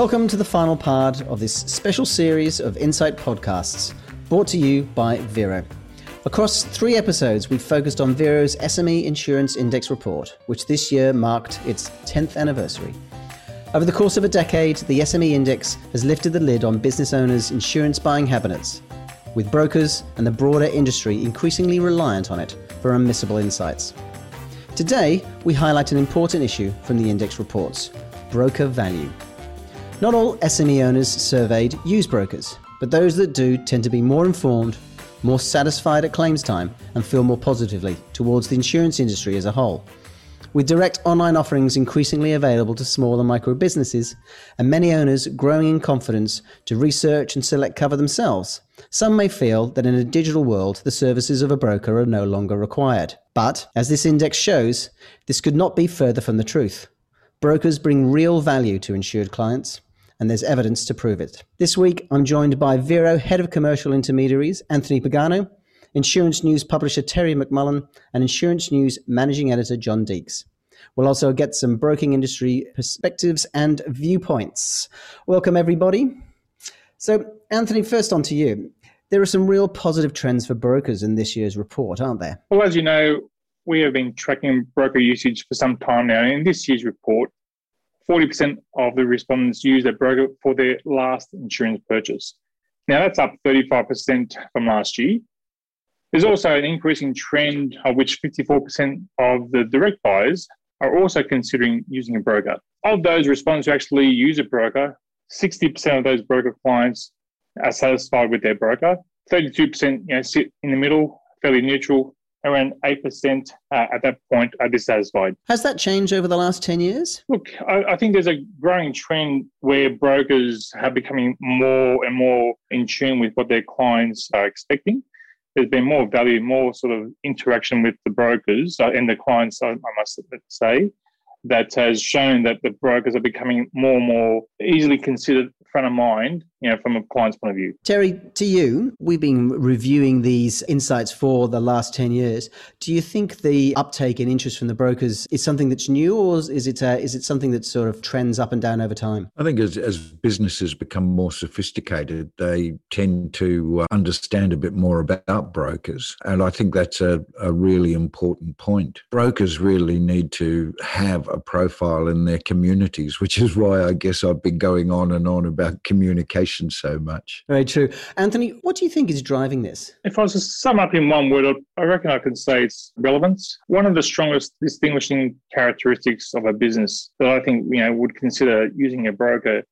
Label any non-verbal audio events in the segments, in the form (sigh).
Welcome to the final part of this special series of Insight podcasts brought to you by Vero. Across three episodes, we've focused on Vero's SME Insurance Index report, which this year marked its 10th anniversary. Over the course of a decade, the SME Index has lifted the lid on business owners' insurance buying habits, with brokers and the broader industry increasingly reliant on it for unmissable insights. Today, we highlight an important issue from the index reports broker value. Not all SME owners surveyed use brokers, but those that do tend to be more informed, more satisfied at claims time, and feel more positively towards the insurance industry as a whole. With direct online offerings increasingly available to small and micro businesses, and many owners growing in confidence to research and select cover themselves, some may feel that in a digital world the services of a broker are no longer required. But, as this index shows, this could not be further from the truth. Brokers bring real value to insured clients, and there's evidence to prove it. This week, I'm joined by Vero Head of Commercial Intermediaries, Anthony Pagano, Insurance News publisher Terry McMullan, and Insurance News Managing Editor John Deeks. We'll also get some broking industry perspectives and viewpoints. Welcome, everybody. So, Anthony, first on to you. There are some real positive trends for brokers in this year's report, aren't there? Well, as you know, we have been tracking broker usage for some time now. In this year's report, 40% of the respondents used a broker for their last insurance purchase. Now, that's up 35% from last year. There's also an increasing trend of which 54% of the direct buyers are also considering using a broker. Of those respondents who actually use a broker, 60% of those broker clients are satisfied with their broker. 32% you know, sit in the middle, fairly neutral, around 8% uh, at that point are dissatisfied. Has that changed over the last 10 years? Look, I, I, think there's a growing trend where brokers are becoming more and more in tune with what their clients are expecting. There's been more value, more sort of interaction with the brokers uh, and the clients, I, I must say, that has shown that the brokers are becoming more and more easily considered front of mind, you know, from a client's point of view. Terry, to you, we've been reviewing these insights for the last 10 years. Do you think the uptake in interest from the brokers is something that's new or is it, uh, is it something that sort of trends up and down over time? I think as, as businesses become more sophisticated, they tend to uh, understand a bit more about brokers. And I think that's a, a really important point. Brokers really need to have a profile in their communities, which is why I guess I've been going on and on about about communication so much. Very true. Anthony, what do you think is driving this? If I was to sum up in one word, I reckon I could say it's relevance. One of the strongest distinguishing characteristics of a business that I think you know would consider using a broker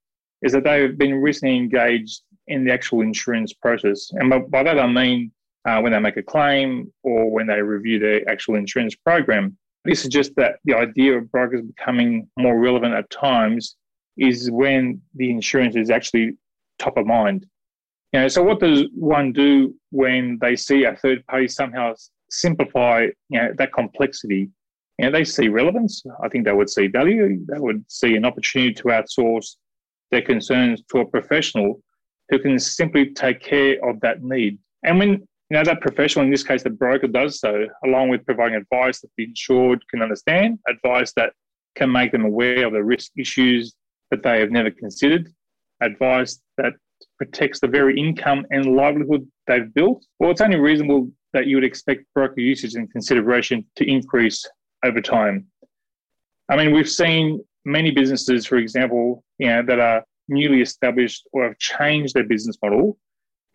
is that they've been recently engaged in the actual insurance process. And by, by that I mean uh, when they make a claim or when they review their actual insurance program. This is just that the idea of brokers becoming more relevant at times is when the insurance is actually top of mind. You know, so what does one do when they see a third party somehow simplify you know, that complexity? You know, they see relevance. I think they would see value. They would see an opportunity to outsource their concerns to a professional who can simply take care of that need. And when you know that professional, in this case the broker, does so, along with providing advice that the insured can understand, advice that can make them aware of the risk issues that they have never considered, advice that protects the very income and livelihood they've built, well, it's only reasonable that you would expect broker usage and consideration to increase over time. I mean, we've seen many businesses, for example, you know, that are newly established or have changed their business model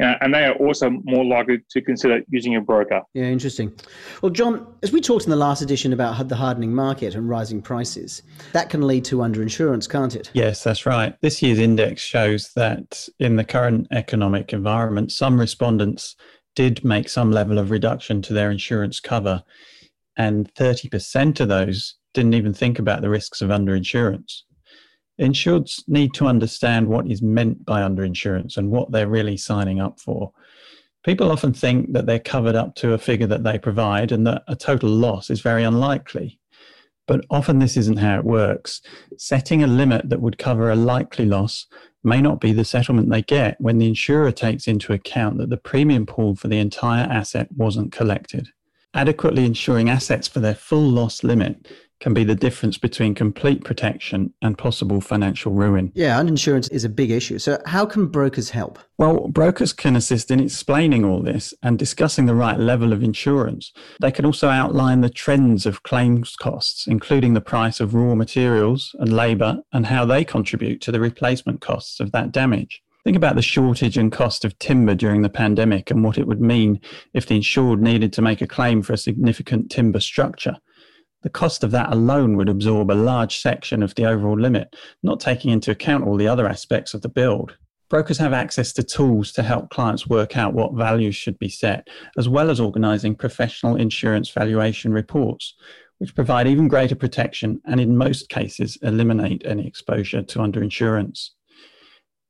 uh, and they are also more likely to consider using a broker. Yeah, interesting. Well, John, as we talked in the last edition about the hardening market and rising prices, that can lead to underinsurance, can't it? Yes, that's right. This year's index shows that in the current economic environment, some respondents did make some level of reduction to their insurance cover, and 30% of those didn't even think about the risks of underinsurance. Insureds need to understand what is meant by underinsurance and what they're really signing up for. People often think that they're covered up to a figure that they provide and that a total loss is very unlikely. But often this isn't how it works. Setting a limit that would cover a likely loss may not be the settlement they get when the insurer takes into account that the premium pool for the entire asset wasn't collected. Adequately insuring assets for their full loss limit can be the difference between complete protection and possible financial ruin. Yeah, and insurance is a big issue. So, how can brokers help? Well, brokers can assist in explaining all this and discussing the right level of insurance. They can also outline the trends of claims costs, including the price of raw materials and labour and how they contribute to the replacement costs of that damage. Think about the shortage and cost of timber during the pandemic and what it would mean if the insured needed to make a claim for a significant timber structure. The cost of that alone would absorb a large section of the overall limit, not taking into account all the other aspects of the build. Brokers have access to tools to help clients work out what values should be set, as well as organising professional insurance valuation reports, which provide even greater protection and, in most cases, eliminate any exposure to underinsurance.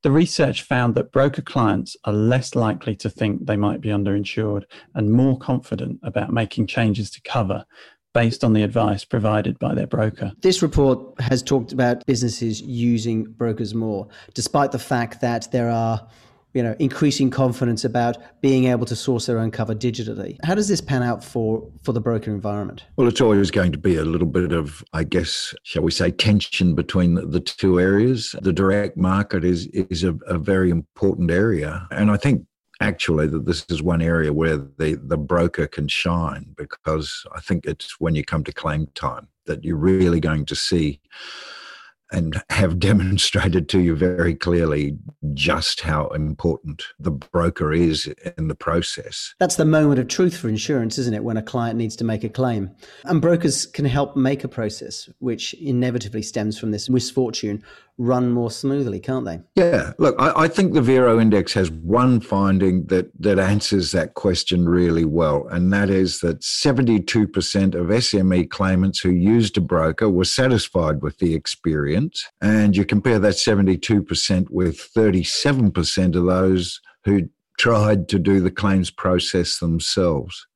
The research found that broker clients are less likely to think they might be underinsured and more confident about making changes to cover based on the advice provided by their broker. This report has talked about businesses using brokers more, despite the fact that there are you know, increasing confidence about being able to source their own cover digitally. How does this pan out for for the broker environment? Well, it's always going to be a little bit of, I guess, shall we say, tension between the, the two areas. The direct market is is a, a very important area, and I think actually that this is one area where the, the broker can shine because I think it's when you come to claim time that you're really going to see and have (laughs) demonstrated to you very clearly just how important the broker is in the process. That's the moment of truth for insurance, isn't it? When a client needs to make a claim. And brokers can help make a process, which inevitably stems from this misfortune, run more smoothly, can't they? Yeah. Look, I, I, think the Vero Index has one finding that, that answers that question really well, and that is that 72% of SME claimants who used a broker were satisfied with the experience. And you compare that 72% with 37% of those who tried to do the claims process themselves.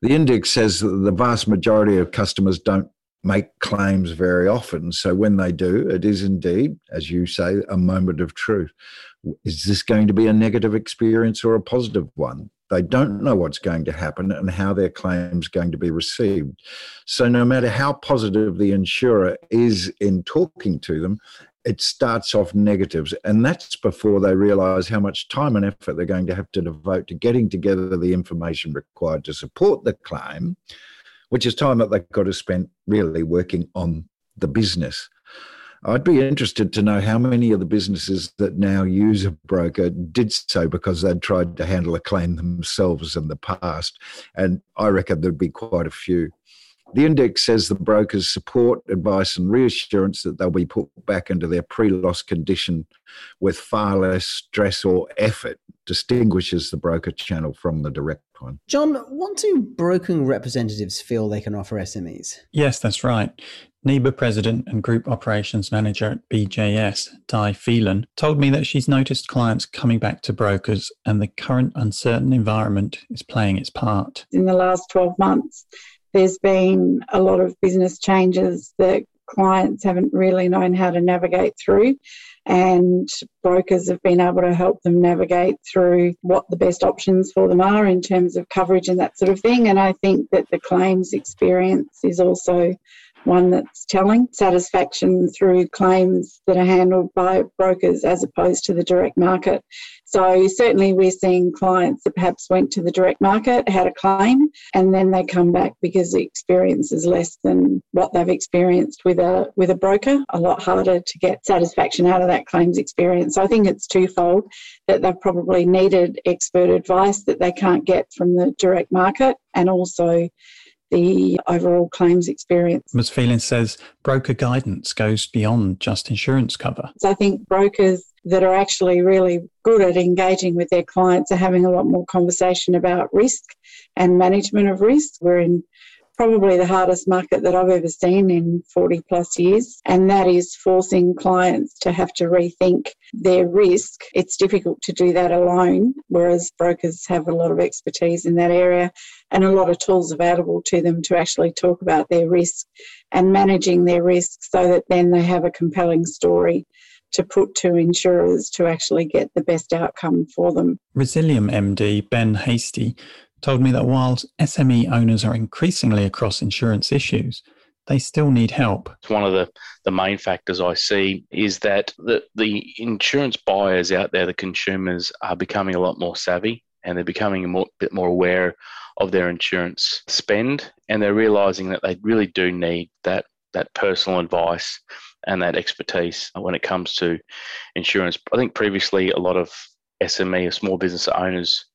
The index says that the vast majority of customers don't make claims very often. So when they do, it is indeed, as you say, a moment of truth. Is this going to be a negative experience or a positive one? They don't know what's going to happen and how their claim's going to be received. So no matter how positive the insurer is in talking to them, it starts off negatives. And that's before they realize how much time and effort they're going to have to devote to getting together the information required to support the claim which is time that they've got to spend really working on the business. I'd be interested to know how many of the businesses that now use a broker did so because they'd tried to handle a claim themselves in the past. And I reckon there'd be quite a few. The index says the brokers support, advice, and reassurance that they'll be put back into their pre loss condition with far less stress or effort, distinguishes the broker channel from the direct one. John, what do broking representatives feel they can offer SMEs? Yes, that's right. NIBA president and group operations manager at BJS, Di Phelan, told me that she's noticed clients coming back to brokers and the current uncertain environment is playing its part. In the last 12 months, there's been a lot of business changes that clients haven't really known how to navigate through and brokers have been able to help them navigate through what the best options for them are in terms of coverage and that sort of thing. And I think that the claims experience is also one that's telling. Satisfaction through claims that are handled by brokers as opposed to the direct market. So, certainly, we're seeing clients that perhaps went to the direct market, had a claim, and then they come back because the experience is less than what they've experienced with a, with a broker. A lot harder to get satisfaction out of that claims experience. So, I think it's twofold that they've probably needed expert advice that they can't get from the direct market, and also the overall claims experience. Ms. Phelan says broker guidance goes beyond just insurance cover. So I think brokers that are actually really good at engaging with their clients are having a lot more conversation about risk and management of risk. We're in probably the hardest market that I've ever seen in 40 plus years. And that is forcing clients to have to rethink their risk. It's difficult to do that alone, whereas brokers have a lot of expertise in that area and a lot of tools available to them to actually talk about their risk and managing their risk so that then they have a compelling story to put to insurers to actually get the best outcome for them. Resilium MD Ben Hasty told me that while SME owners are increasingly across insurance issues, they still need help. One of the, the main factors I see is that the, the insurance buyers out there, the consumers, are becoming a lot more savvy and they're becoming a more, bit more aware of their insurance spend and they're realizing that they really do need that that personal advice and that expertise when it comes to insurance. I think previously a lot of SME or small business owners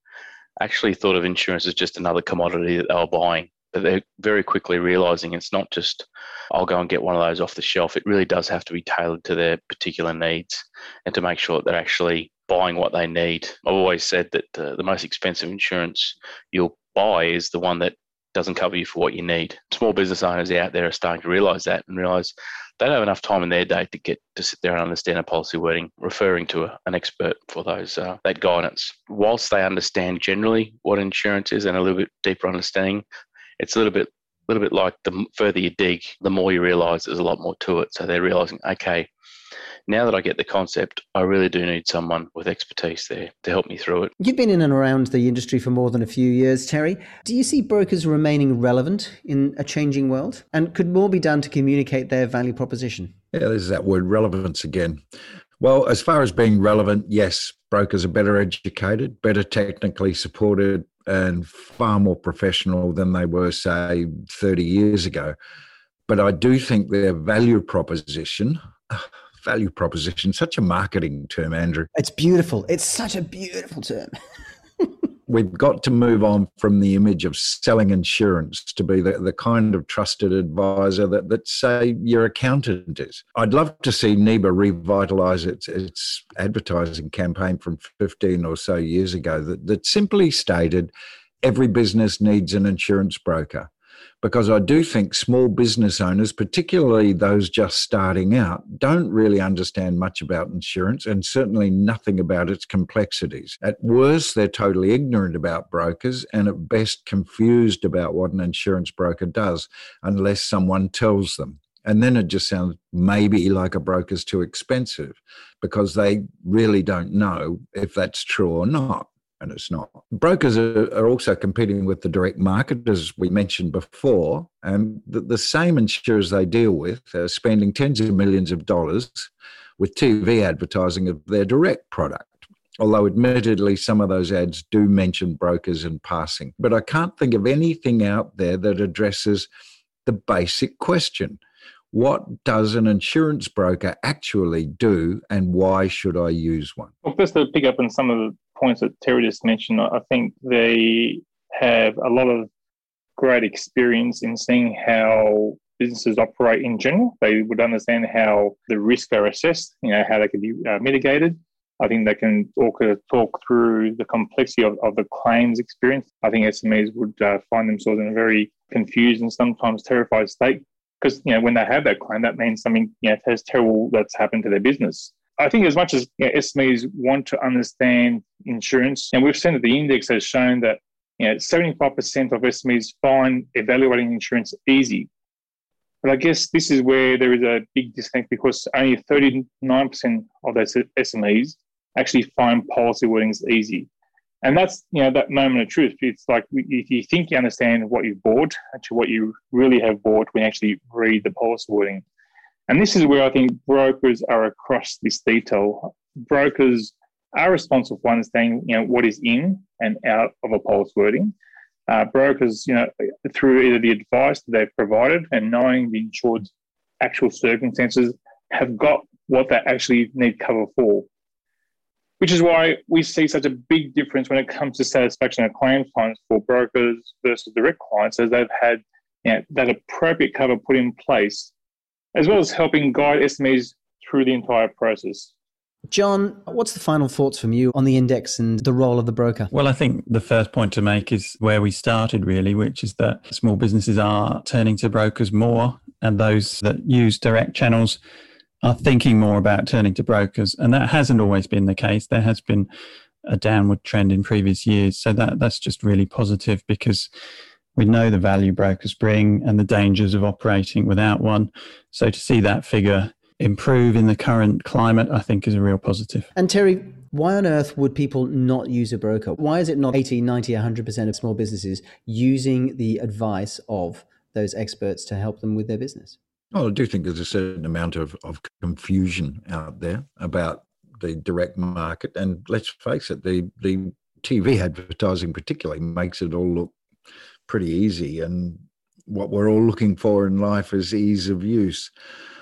actually thought of insurance as just another commodity that they were buying. But they're very quickly realizing it's not just, I'll go and get one of those off the shelf. It really does have to be tailored to their particular needs and to make sure that they're actually buying what they need. I've always said that uh, the most expensive insurance you'll buy is the one that doesn't cover you for what you need. Small business owners out there are starting to realize that and realize they don't have enough time in their day to get to sit there and understand a policy wording, referring to a, an expert for those uh, that guidance. Whilst they understand generally what insurance is and a little bit deeper understanding, it's a little bit a little bit like the further you dig, the more you realise there's a lot more to it. So they're realising, okay, now that I get the concept, I really do need someone with expertise there to help me through it. You've been in and around the industry for more than a few years, Terry. Do you see brokers remaining relevant in a changing world? And could more be done to communicate their value proposition? Yeah, there's that word relevance again. Well, as far as being relevant, yes, brokers are better educated, better technically supported, and far more professional than they were, say, 30 years ago. But I do think their value proposition value proposition, such a marketing term, Andrew. It's beautiful. It's such a beautiful term. (laughs) We've got to move on from the image of selling insurance to be the, the kind of trusted advisor that, that, say, your accountant is. I'd love to see NIBA revitalise its, its advertising campaign from 15 or so years ago that, that simply stated every business needs an insurance broker because I do think small business owners, particularly those just starting out, don't really understand much about insurance and certainly nothing about its complexities. At worst, they're totally ignorant about brokers and at best confused about what an insurance broker does unless someone tells them. And then it just sounds maybe like a broker's too expensive because they really don't know if that's true or not and it's not. Brokers are, are, also competing with the direct market, as we mentioned before, and the, the same insurers they deal with are spending tens of millions of dollars with TV advertising of their direct product. Although, admittedly, some of those ads do mention brokers in passing. But I can't think of anything out there that addresses the basic question what does an insurance broker actually do and why should I use one? Well, first to pick up on some of the points that Terry just mentioned, I think they have a lot of great experience in seeing how businesses operate in general. They would understand how the risks are assessed, you know, how they can be uh, mitigated. I think they can talk, through the complexity of, of the claims experience. I think SMEs would uh, find themselves in a very confused and sometimes terrified state because, you know, when they have that claim, that means something, you know, has terrible that's happened to their business. I think as much as you know, SMEs want to understand insurance, and we've seen that the index has shown that you know, 75% of SMEs find evaluating insurance easy. But I guess this is where there is a big disconnect because only 39% of those SMEs actually find policy wordings easy. And that's, you know, that moment of truth. It's like if you think you understand what you've bought, to what you really have bought when you actually read the policy wording. And this is where I think brokers are across this detail. Brokers are responsible for understanding, you know, what is in and out of a policy wording. Uh, brokers, you know, through either the advice that they've provided and knowing the insured's actual circumstances, have got what they actually need cover for. Which is why we see such a big difference when it comes to satisfaction of claims clients for brokers versus direct clients, as they've had you know, that appropriate cover put in place as well as helping guide SMEs through the entire process. John, what's the final thoughts from you on the index and the role of the broker? Well, I think the first point to make is where we started, really, which is that small businesses are turning to brokers more, and those that use direct channels are thinking more about turning to brokers. And that hasn't always been the case. There has been a downward trend in previous years. So that, that's just really positive because we know the value brokers bring and the dangers of operating without one. So to see that figure improve in the current climate, I think is a real positive. And Terry, why on earth would people not use a broker? Why is it not 80, 90, 100% of small businesses using the advice of those experts to help them with their business? Well, I do think there's a certain amount of, of confusion out there about the direct market. And let's face it, the, the TV advertising particularly makes it all look pretty easy. And what we're all looking for in life is ease of use.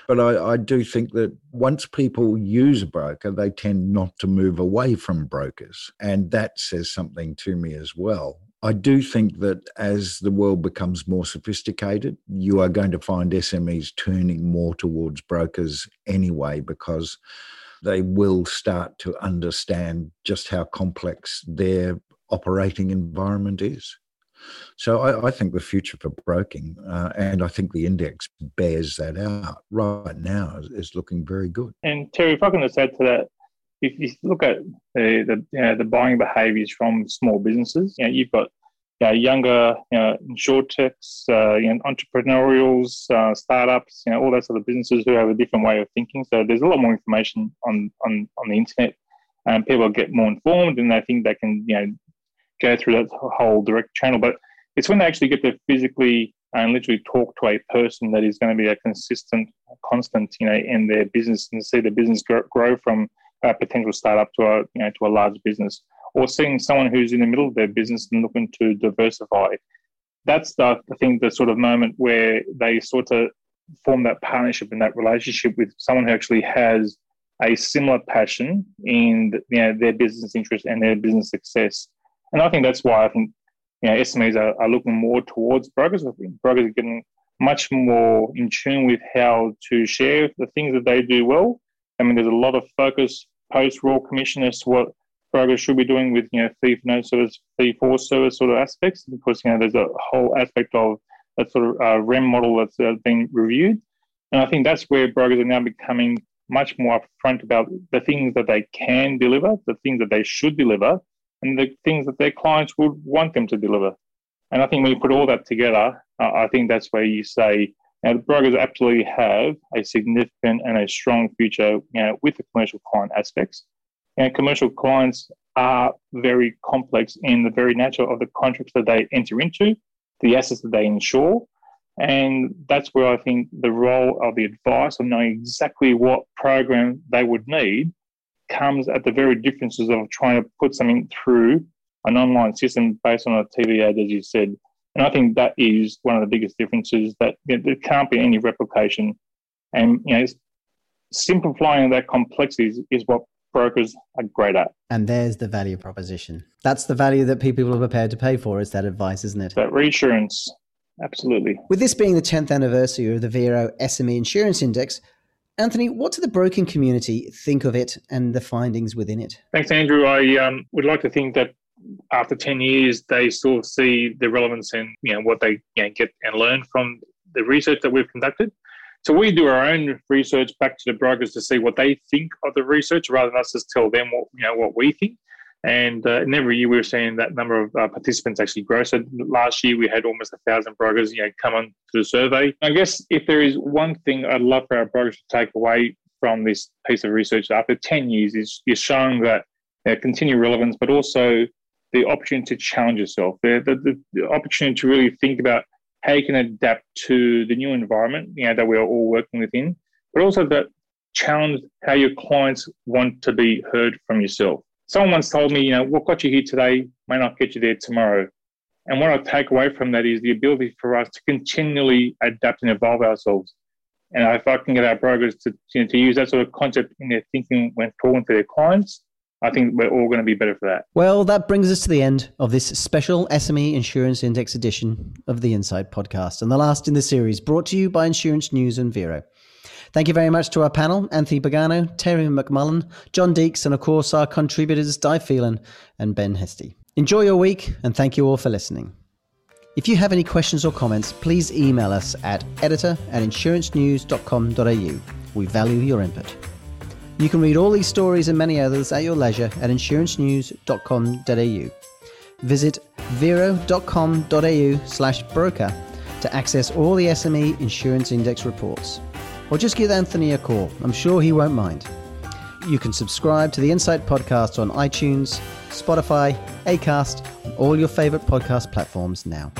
But I, I, do think that once people use a broker, they tend not to move away from brokers. And that says something to me as well. I do think that as the world becomes more sophisticated, you are going to find SMEs turning more towards brokers anyway, because they will start to understand just how complex their operating environment is. So I, I think the future for broking, uh, and I think the index bears that out right now, is, is, looking very good. And Terry, if I can just add to that, if you look at the the, you know, the buying behaviours from small businesses, you know, you've got you know, younger you know, insurtechs, uh, you know, entrepreneurials, uh, startups, you know, all those sort of businesses who have a different way of thinking. So there's a lot more information on on, on the internet, and people get more informed, and they think they can you know go through that whole direct channel. But it's when they actually get to physically and literally talk to a person that is going to be a consistent, constant, you know, in their business and see the business grow from a potential startup to a, you know, to a large business, or seeing someone who's in the middle of their business and looking to diversify. That's the, I think, the sort of moment where they sort of form that partnership and that relationship with someone who actually has a similar passion in you know, their business interest and their business success. And I think that's why I think you know, SMEs are, are looking more towards brokers. I think brokers are getting much more in tune with how to share the things that they do well. I mean, there's a lot of focus post Royal Commission as to what brokers should be doing with, you know, fee for no service, fee for service sort of aspects, because, you know, there's a whole aspect of that sort of uh, REM model that's uh, being reviewed. And I think that's where brokers are now becoming much more upfront about the things that they can deliver, the things that they should deliver, and the things that their clients would want them to deliver. And I think when you put all that together, uh, I think that's where you say, know, the brokers absolutely have a significant and a strong future you know, with the commercial client aspects. And commercial clients are very complex in the very nature of the contracts that they enter into, the assets that they insure. And that's where I think the role of the advice of knowing exactly what program they would need comes at the very differences of trying to put something through an online system based on a TV ad, as you said. And I think that is one of the biggest differences that you know, there can't be any replication. And you know, simplifying that complexity is, is what brokers are great at. And there's the value proposition. That's the value that people are prepared to pay for is that advice, isn't it? That reassurance. Absolutely. With this being the 10th anniversary of the Vero SME Insurance Index, Anthony, what do the broking community think of it and the findings within it? Thanks, Andrew. I um, would like to think that after 10 years, they still see the relevance and you know, what they you know, get and learn from the research that we've conducted. So we do our own research back to the brokers to see what they think of the research rather than us just tell them what, you know, what we think. And, uh, every year we are seeing that number of uh, participants actually grow. So last year we had almost a thousand brokers, you know, come on to the survey. I guess if there is one thing I'd love for our brokers to take away from this piece of research after 10 years is you're showing that you know, continued relevance, but also the opportunity to challenge yourself, the, the, the opportunity to really think about how you can adapt to the new environment, you know, that we are all working within, but also that challenge how your clients want to be heard from yourself someone once told me, you know, what got you here today may not get you there tomorrow. And what I take away from that is the ability for us to continually adapt and evolve ourselves. And if I can get our brokers to, you know, to use that sort of concept in their thinking when talking to their clients, I think we're all going to be better for that. Well, that brings us to the end of this special SME Insurance Index edition of the Insight podcast, and the last in the series, brought to you by Insurance News and Vero. Thank you very much to our panel, Anthony Pagano, Terry McMullan, John Deeks, and of course our contributors, Di Phelan and Ben Hasty. Enjoy your week, and thank you all for listening. If you have any questions or comments, please email us at editor at insurancenews.com.au. We value your input. You can read all these stories and many others at your leisure at insurancenews.com.au. Visit vero.com.au slash broker to access all the SME Insurance Index reports or just give Anthony a call. I'm sure he won't mind. You can subscribe to the Insight Podcast on iTunes, Spotify, Acast, and all your favorite podcast platforms now.